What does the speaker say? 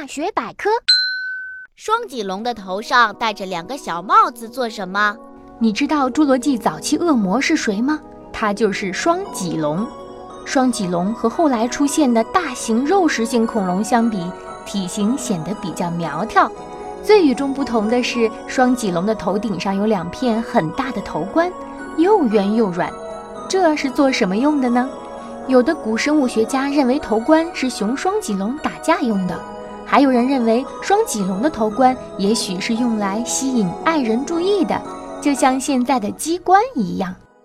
大学百科。双脊龙的头上戴着两个小帽子，做什么？你知道侏罗纪早期恶魔是谁吗？他就是双脊龙。双脊龙和后来出现的大型肉食性恐龙相比，体型显得比较苗条。最与众不同的是，双脊龙的头顶上有两片很大的头冠，又圆又软。这是做什么用的呢？有的古生物学家认为头冠是雄双脊龙打架用的。还有人认为，双脊龙的头冠也许是用来吸引爱人注意的，就像现在的鸡冠一样。